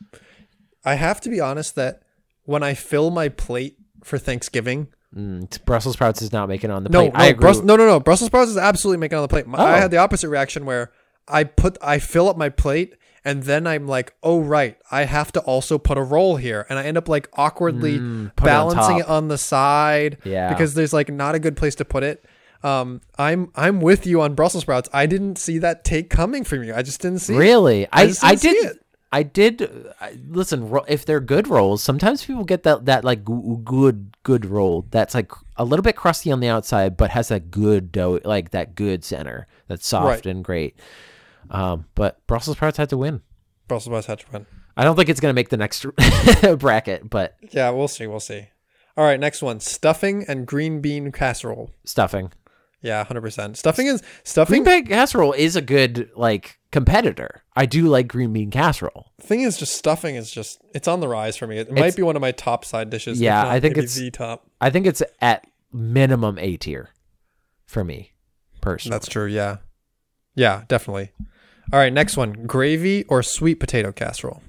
I have to be honest that when I fill my plate for Thanksgiving, Mm, Brussels sprouts is not making it on the no, plate. no, I agree. Brus- no, no, no, Brussels sprouts is absolutely making it on the plate. My- I Oh. had the opposite reaction where I put, I fill up my plate, and then I'm like, oh right, I have to also put a roll here, and I end up like awkwardly Mm, put it on balancing it on the side, Yeah. because there's like not a good place to put it. Um, I'm I'm with you on Brussels sprouts. I didn't see that take coming from you. I just didn't see it. Really, I I I didn't see did. I did. I, listen, ro- if they're good rolls, sometimes people get that that like g- good good roll that's like a little bit crusty on the outside, but has that good dough, like that good center that's soft Right. and great. Um, but Brussels sprouts had to win. Brussels sprouts had to win. I don't think it's gonna make the next bracket, but Yeah, we'll see. We'll see. All right, next one: stuffing and green bean casserole. stuffing. Yeah, hundred percent. Stuffing is stuffing. Green bean casserole is a good like competitor. I do like green bean casserole. The thing is just stuffing is just it's on the rise for me. It It's- might be one of my top side dishes. if Yeah, not I think maybe it's- the top. I think it's at minimum A tier for me. Personally, That's true. Yeah. Yeah, definitely. All right, next one: gravy or sweet potato casserole.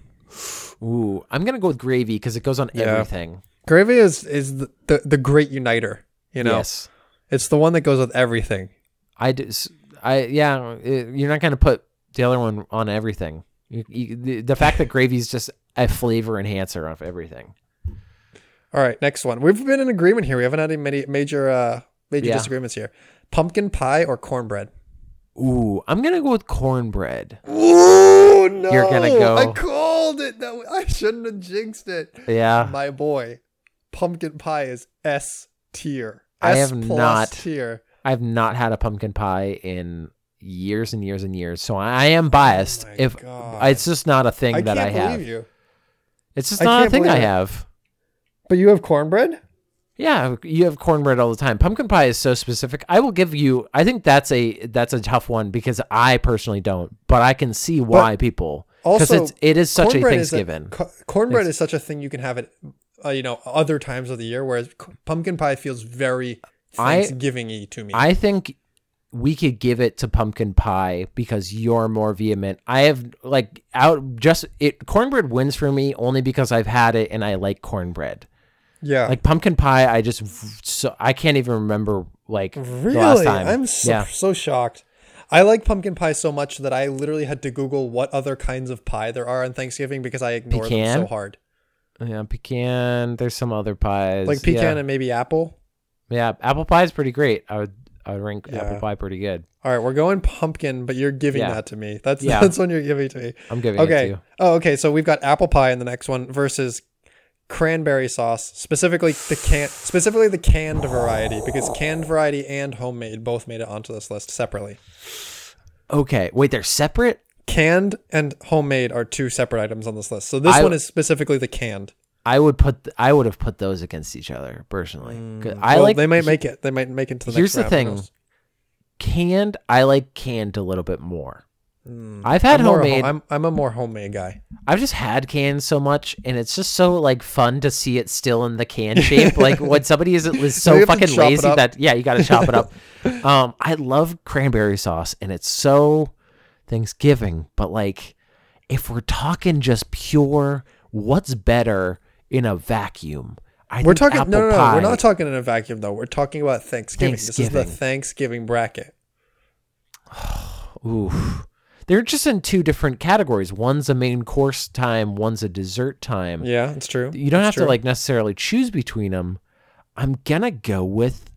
ooh, I'm gonna go with gravy because it goes on Yeah. everything. Gravy is is the, the, the great uniter. You know, Yes, it's the one that goes with everything. I do. s- I yeah. it- you're not gonna put the other one on everything. You, you, the, the fact that gravy is just a flavor enhancer of everything. All right, next one. We've been in agreement here. We haven't had any many major uh major Yeah. disagreements here. Pumpkin pie or cornbread? Ooh, I'm gonna go with cornbread. Ooh, no! You're gonna go- I called it. That way. I shouldn't have jinxed it. Yeah, My boy, pumpkin pie is S tier. I have not- tier. I've not had a pumpkin pie in years and years and years, so I am biased. Oh if God. it's just not a thing I that I have, you. it's just I not a thing I it. have. But you have cornbread? Yeah, you have cornbread all the time. Pumpkin pie is so specific. I will give you. I think that's a that's a tough one because I personally don't, but I can see why people. Because Also, it's it is such a cornbread is Thanksgiving. co- cornbread is such a thing you can have it, uh, you know, other times of the year. Whereas pumpkin pie feels very I- Thanksgiving-y to me. I think we could give it to pumpkin pie because you're more vehement. I have like out just it cornbread wins for me only because I've had it and I like cornbread. yeah, Like pumpkin pie, I just so I can't even remember like really, the last time. I'm so, yeah. so shocked. I like pumpkin pie so much that I literally had to Google what other kinds of pie there are on Thanksgiving because I ignore them Pecan? so hard. Yeah, pecan. There's some other pies. Like pecan Yeah. and maybe apple. Yeah, apple pie is pretty great. I would I would rank Yeah. apple pie pretty good. All right, we're going pumpkin, but you're giving Yeah. that to me. That's Yeah. that's one you're giving to me. I'm giving it to Okay. you. Oh, okay. So we've got apple pie in the next one versus cranberry sauce, specifically the can specifically the canned variety because canned variety and homemade both made it onto this list separately. Okay, wait, they're separate. Canned and homemade are two separate items on this list. So this I- one is specifically the canned. I would put I would have put those against each other personally. 'Cause I Mm. Well, like they might make it. They might make it to the Here's next the thing. canned. I like canned a little bit more. I've had Mm. I'm more a homemade. I'm I'm a more homemade guy. I've just had canned so much, and it's just so like fun to see it still in the can shape. like when somebody is, is so fucking lazy that yeah, you got to chop it up. Um, I love cranberry sauce, and it's so Thanksgiving. But like, if we're talking just pure, what's better in a vacuum? I We're talking no, no, no. pie. We're not talking in a vacuum though. We're talking about Thanksgiving. This is the Thanksgiving. Thanksgiving bracket. Oof. They're just in two different categories. One's a main course time. One's a dessert time. Yeah, it's true. you don't It's have true. to like necessarily choose between them. I'm gonna go with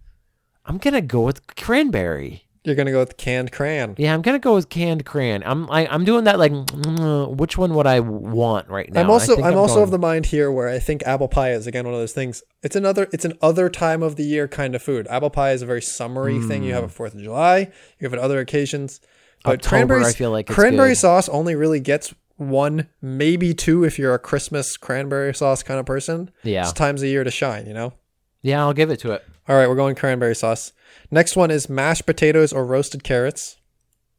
I'm gonna go with cranberry. You're gonna go with canned cran. Yeah, I'm gonna go with canned cran. I'm I, I'm doing that like mm, which one would I want right now? I'm I also think I'm, also going- of the mind here where I think apple pie is again one of those things. It's another it's an other time of the year kind of food. Apple pie is a very summery thing. You have it Fourth of July. You have it other occasions. But October, cranberry I feel like cranberry good. sauce only really gets one, maybe two if you're a Christmas cranberry sauce kind of person. Yeah. It's times a year to shine, you know? yeah. I'll give it to it. All right, we're going cranberry sauce. Next one is mashed potatoes or roasted carrots.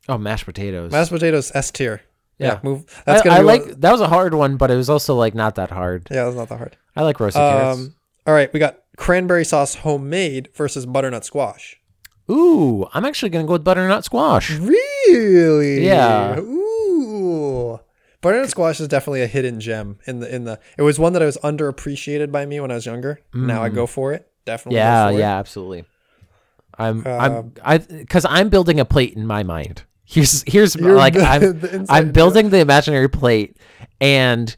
Oh, mashed potatoes. Mashed potatoes S tier. Yeah, Yeah. move. That's I, gonna I like one- that was a hard one, but it was also like not that hard. Yeah, that's not that hard. I like roasted carrots. Um, all right, we got cranberry sauce homemade versus butternut squash. Ooh, I'm actually gonna go with butternut squash. Really? Yeah. Ooh. Butternut squash is definitely a hidden gem in the in the. It was one that I was underappreciated by me when I was younger. Now I go for it. Definitely. go. Yeah, it. yeah, absolutely. I'm Um, I'm I because I'm building a plate in my mind. Here's here's like the- I'm the I'm joke. building the imaginary plate and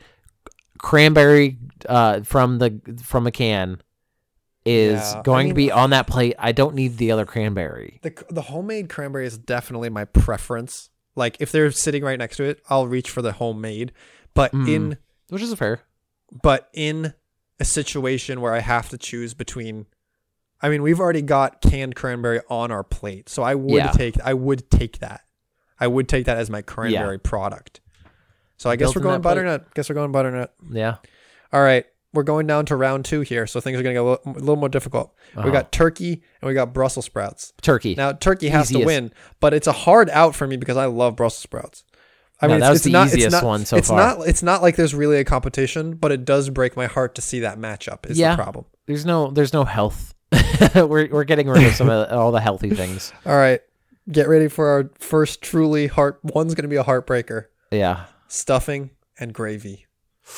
cranberry uh from the from a can is Yeah, I going mean- to be on that plate. I don't need the other cranberry. The the homemade cranberry is definitely my preference. Like if they're sitting right next to it, I'll reach for the homemade. But Mm. in Which is fair. but in a situation where I have to choose between I mean, we've already got canned cranberry on our plate. So I would Yeah. take I would take that. I would take that as my cranberry product. So I guess we're going that plate. butternut. Guess we're going butternut. Yeah. All right. We're going down to round 2 here, so things are going to get a little, a little more difficult. We Uh-huh. got turkey and we got Brussels sprouts. Turkey. Now turkey has to win, but it's a hard out for me because I love Brussels sprouts. I No, mean, that it's, was it's the not, easiest not- one so it's far. not. It's not like there's really a competition, but it does break my heart to see that matchup. Is Yeah. the problem? there's no there's no health. we're we're getting rid of some of all the healthy things. All right, get ready for our first truly heart. One's gonna be a heartbreaker. Yeah. Stuffing and gravy.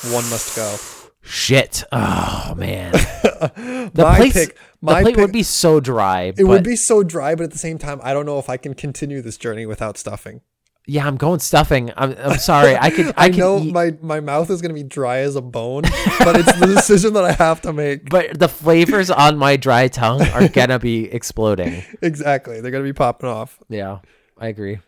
One must go. Shit. Oh man. The my place, pick. the plate pick, would be so dry. It but would be so dry, but at the same time, I don't know if I can continue this journey without stuffing. Yeah, I'm going stuffing. I'm, I'm sorry. I could. I, I, know eat, my my mouth is gonna be dry as a bone, but it's the decision that I have to make. but the flavors on my dry tongue are gonna be exploding. Exactly, they're gonna be popping off. Yeah, I agree.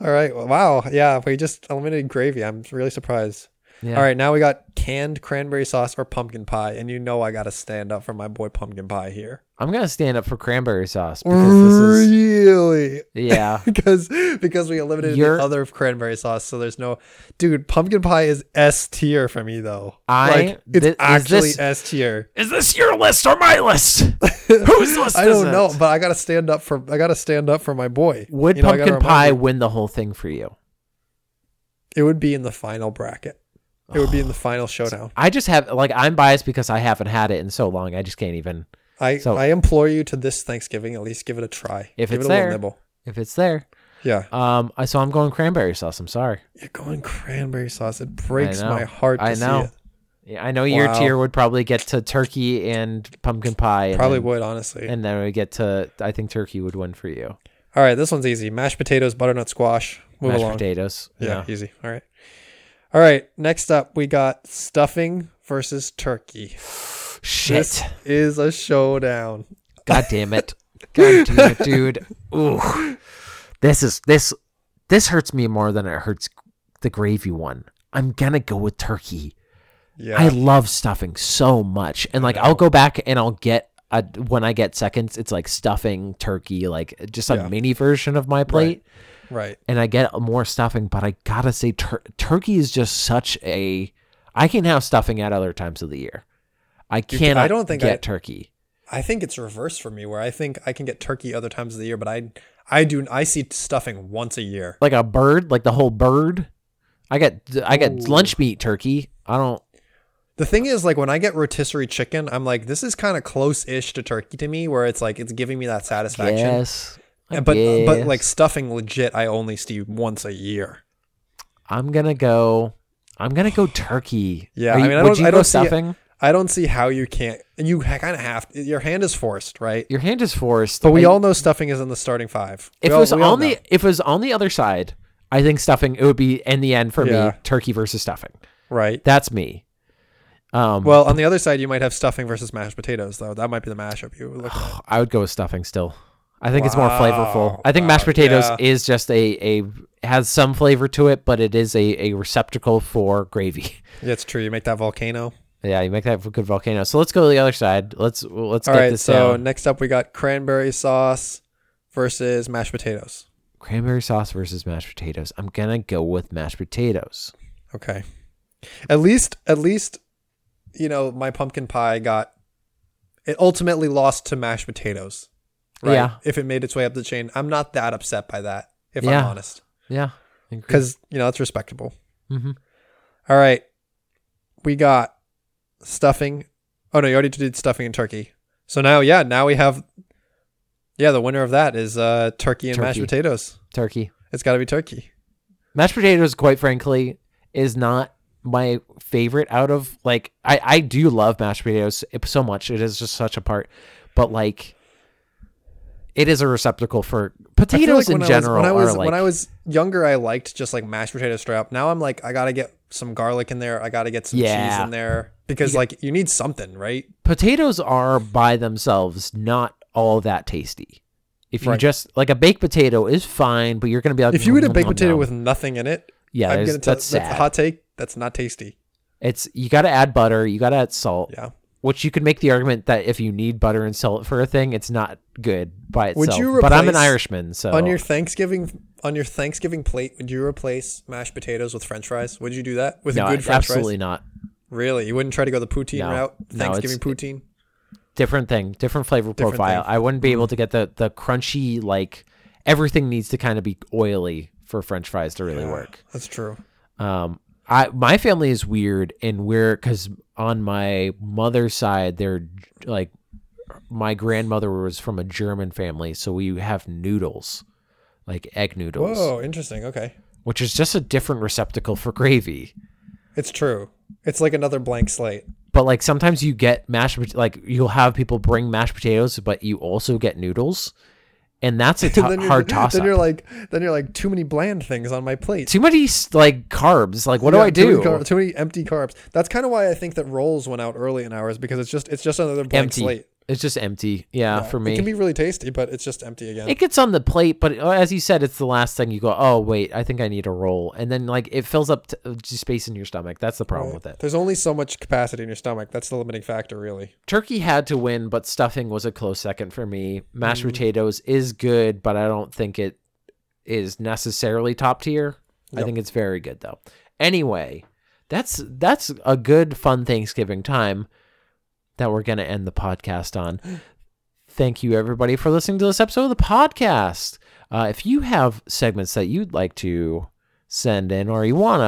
All right. well, Wow. Yeah. We just eliminated gravy. I'm really surprised. Yeah. All right. Now we got canned cranberry sauce or pumpkin pie, and you know I got to stand up for my boy pumpkin pie here. I'm gonna stand up for cranberry sauce because this is. Really? Yeah. because because we eliminated You're- the other cranberry sauce, so there's no dude. Pumpkin pie is S tier for me though. I- like it's actually S tier. Is this your list or my list? Whose list I don't know, it? but I gotta stand up for I gotta stand up for my boy. Would You know, pumpkin pie win the whole thing for you? It would be in the final bracket. It would be in the final showdown. I just have like I'm biased because I haven't had it in so long. I just can't even. I So- I implore you to this Thanksgiving at least give it a try. If give it's it a there. nibble. If it's there, Yeah. um, I so I'm going cranberry sauce. I'm sorry. You're going cranberry sauce. It breaks my heart to I know. see it. Yeah, I know your tier would probably get to turkey and pumpkin pie. And Probably then, would, honestly. And then we get to. I think turkey would win for you. All right, this one's easy. Mashed potatoes, butternut squash. Move Mashed along. potatoes. Yeah, easy. All right. All right, next up we got stuffing versus turkey. Shit. This is a showdown. God damn it. God damn it, dude. Ooh. This is this this hurts me more than it hurts the gravy one. I'm gonna go with turkey. Yeah. I love stuffing so much. And like I'll go back and I'll get a, when I get seconds, it's like stuffing turkey, like just a Yeah. mini version of my plate. right. And I get more stuffing, but I gotta say, tur- turkey is just such a. I can have stuffing at other times of the year. I ca- cannot. I don't think get I- turkey. I think it's reversed for me where I think I can get turkey other times of the year, but I I do I see stuffing once a year. like a bird, like the whole bird. I get I get Ooh. lunch meat turkey. I don't. The thing is, like when I get rotisserie chicken, I'm like, this is kind of close-ish to turkey to me, where it's like it's giving me that satisfaction. Yes, I but but like stuffing, legit, I only see once a year. I'm gonna go. I'm gonna go turkey. Yeah, Are I mean, I would don't- you I go don't see stuffing? I don't see how you can't. And you kind of have. Your hand is forced, right? Your hand is forced. But we I- all know stuffing is in the starting five. If it was on the if it was on the other side, I think stuffing it would be in the end for Yeah. me turkey versus stuffing. right. That's me. Um, Well, on the other side, you might have stuffing versus mashed potatoes, though. That might be the mashup you would look. I would go with stuffing still. I think it's more flavorful. I think Wow. mashed uh, potatoes Yeah. is just a, a has some flavor to it, but it is a, a receptacle for gravy. Yeah, it's true. You make that volcano. yeah, you make that good volcano. So let's go to the other side. Let's let's All get right. this So down. next up, we got cranberry sauce versus mashed potatoes. Cranberry sauce versus mashed potatoes. I'm gonna go with mashed potatoes. Okay. At least, at least, you know, my pumpkin pie got. It ultimately lost to mashed potatoes. Right? Yeah. If it made its way up the chain, I'm not that upset by that. If Yeah. I'm honest, Yeah, because you know it's respectable. hmm All right. We got stuffing. Oh no, you already did stuffing and turkey. So now, yeah, now we have. Yeah, the winner of that is uh, turkey and mashed potatoes. turkey. It's got to be turkey. Mashed potatoes, quite frankly, is not my favorite out of like I I do love mashed potatoes so much. It is just such a part, but like it is a receptacle for potatoes like in general. I was, when I was like, when I was younger, I liked just like mashed potato straight up. Now I'm like, I gotta get some garlic in there. I gotta get some cheese in there because like you need something, right? potatoes are by themselves not all that tasty. If you Right. just like a baked potato is fine, but you're gonna be like If you eat a mm, baked nom, potato nom." with nothing in it, yeah, I'm gonna tell that's that's a hot take. That's not tasty. It's you got to add butter, you got to add salt. Yeah. Which you could make the argument that if you need butter and salt for a thing, it's not good by itself. Would you but I'm an Irishman, so On your Thanksgiving on your Thanksgiving plate, would you replace mashed potatoes with French fries? Would you do that with no, a good French absolutely fries? not. Really, you wouldn't try to go the poutine No. route? No, Thanksgiving it's- poutine. Different thing, different flavor Different profile. thing. Mm-hmm. I wouldn't be able to get the the crunchy like everything needs to kind of be oily for French fries to really Yeah, work. That's true. Um, I my family is weird, and we're because on my mother's side, they're like my grandmother was from a German family, so we have noodles. like egg noodles, Whoa, interesting. Okay. which is just a different receptacle for gravy. It's true. It's like another blank slate. But like sometimes you get mashed like you'll have people bring mashed potatoes, but you also get noodles, and that's a And hard toss Then you're like, then you're like, too many bland things on my plate. Too many like carbs. Like what do Yeah, I Too do? many, car- too many empty carbs. That's kind of why I think that rolls went out early in ours because it's just it's just another blank empty. slate. It's just empty. Yeah, for me. It can be really tasty, but it's just empty again. it gets on the plate, but uh, as you said, it's the last thing you go. Oh wait, I think I need a roll, and then like it fills up t- uh, space in your stomach. That's the problem with it. There's only so much capacity in your stomach. That's the limiting factor, really. Turkey had to win, but stuffing was a close second for me. Mashed Mm. potatoes is good, but I don't think it is necessarily top tier. I think it's very good though. Anyway, that's that's a good fun Thanksgiving time that we're going to end the podcast on. Thank you everybody for listening to this episode of the podcast. Uh, if you have segments that you'd like to send in or you want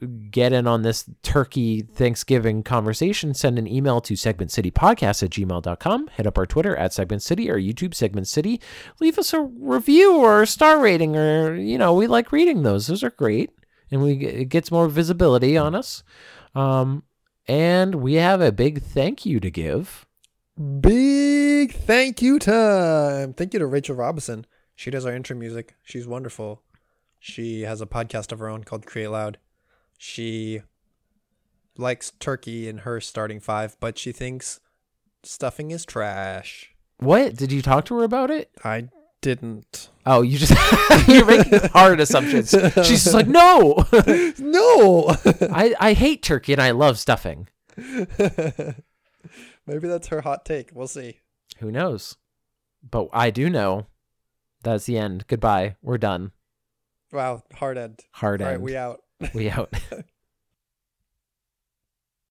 to get in on this turkey Thanksgiving conversation, send an email to segmentcitypodcast at gmail.com. Hit up our Twitter at Segment City or YouTube Segment City. Leave us a review or a star rating or, you know, we like reading those. Those are great. And we it gets more visibility on us. Um, and we have a big thank you to give. Big thank you time. Thank you to Rachel Robinson. She does our intro music. She's wonderful. She has a podcast of her own called Create Loud. She likes turkey in her starting five, but she thinks stuffing is trash. What? Did you talk to her about it? I didn't. Oh, you just you're making hard assumptions. She's just like, no, No. I I hate turkey and I love stuffing. Maybe that's her hot take. We'll see. Who knows? But I do know that's the end. Goodbye. We're done. Wow, hard end. Hard All end. right, we out. we out.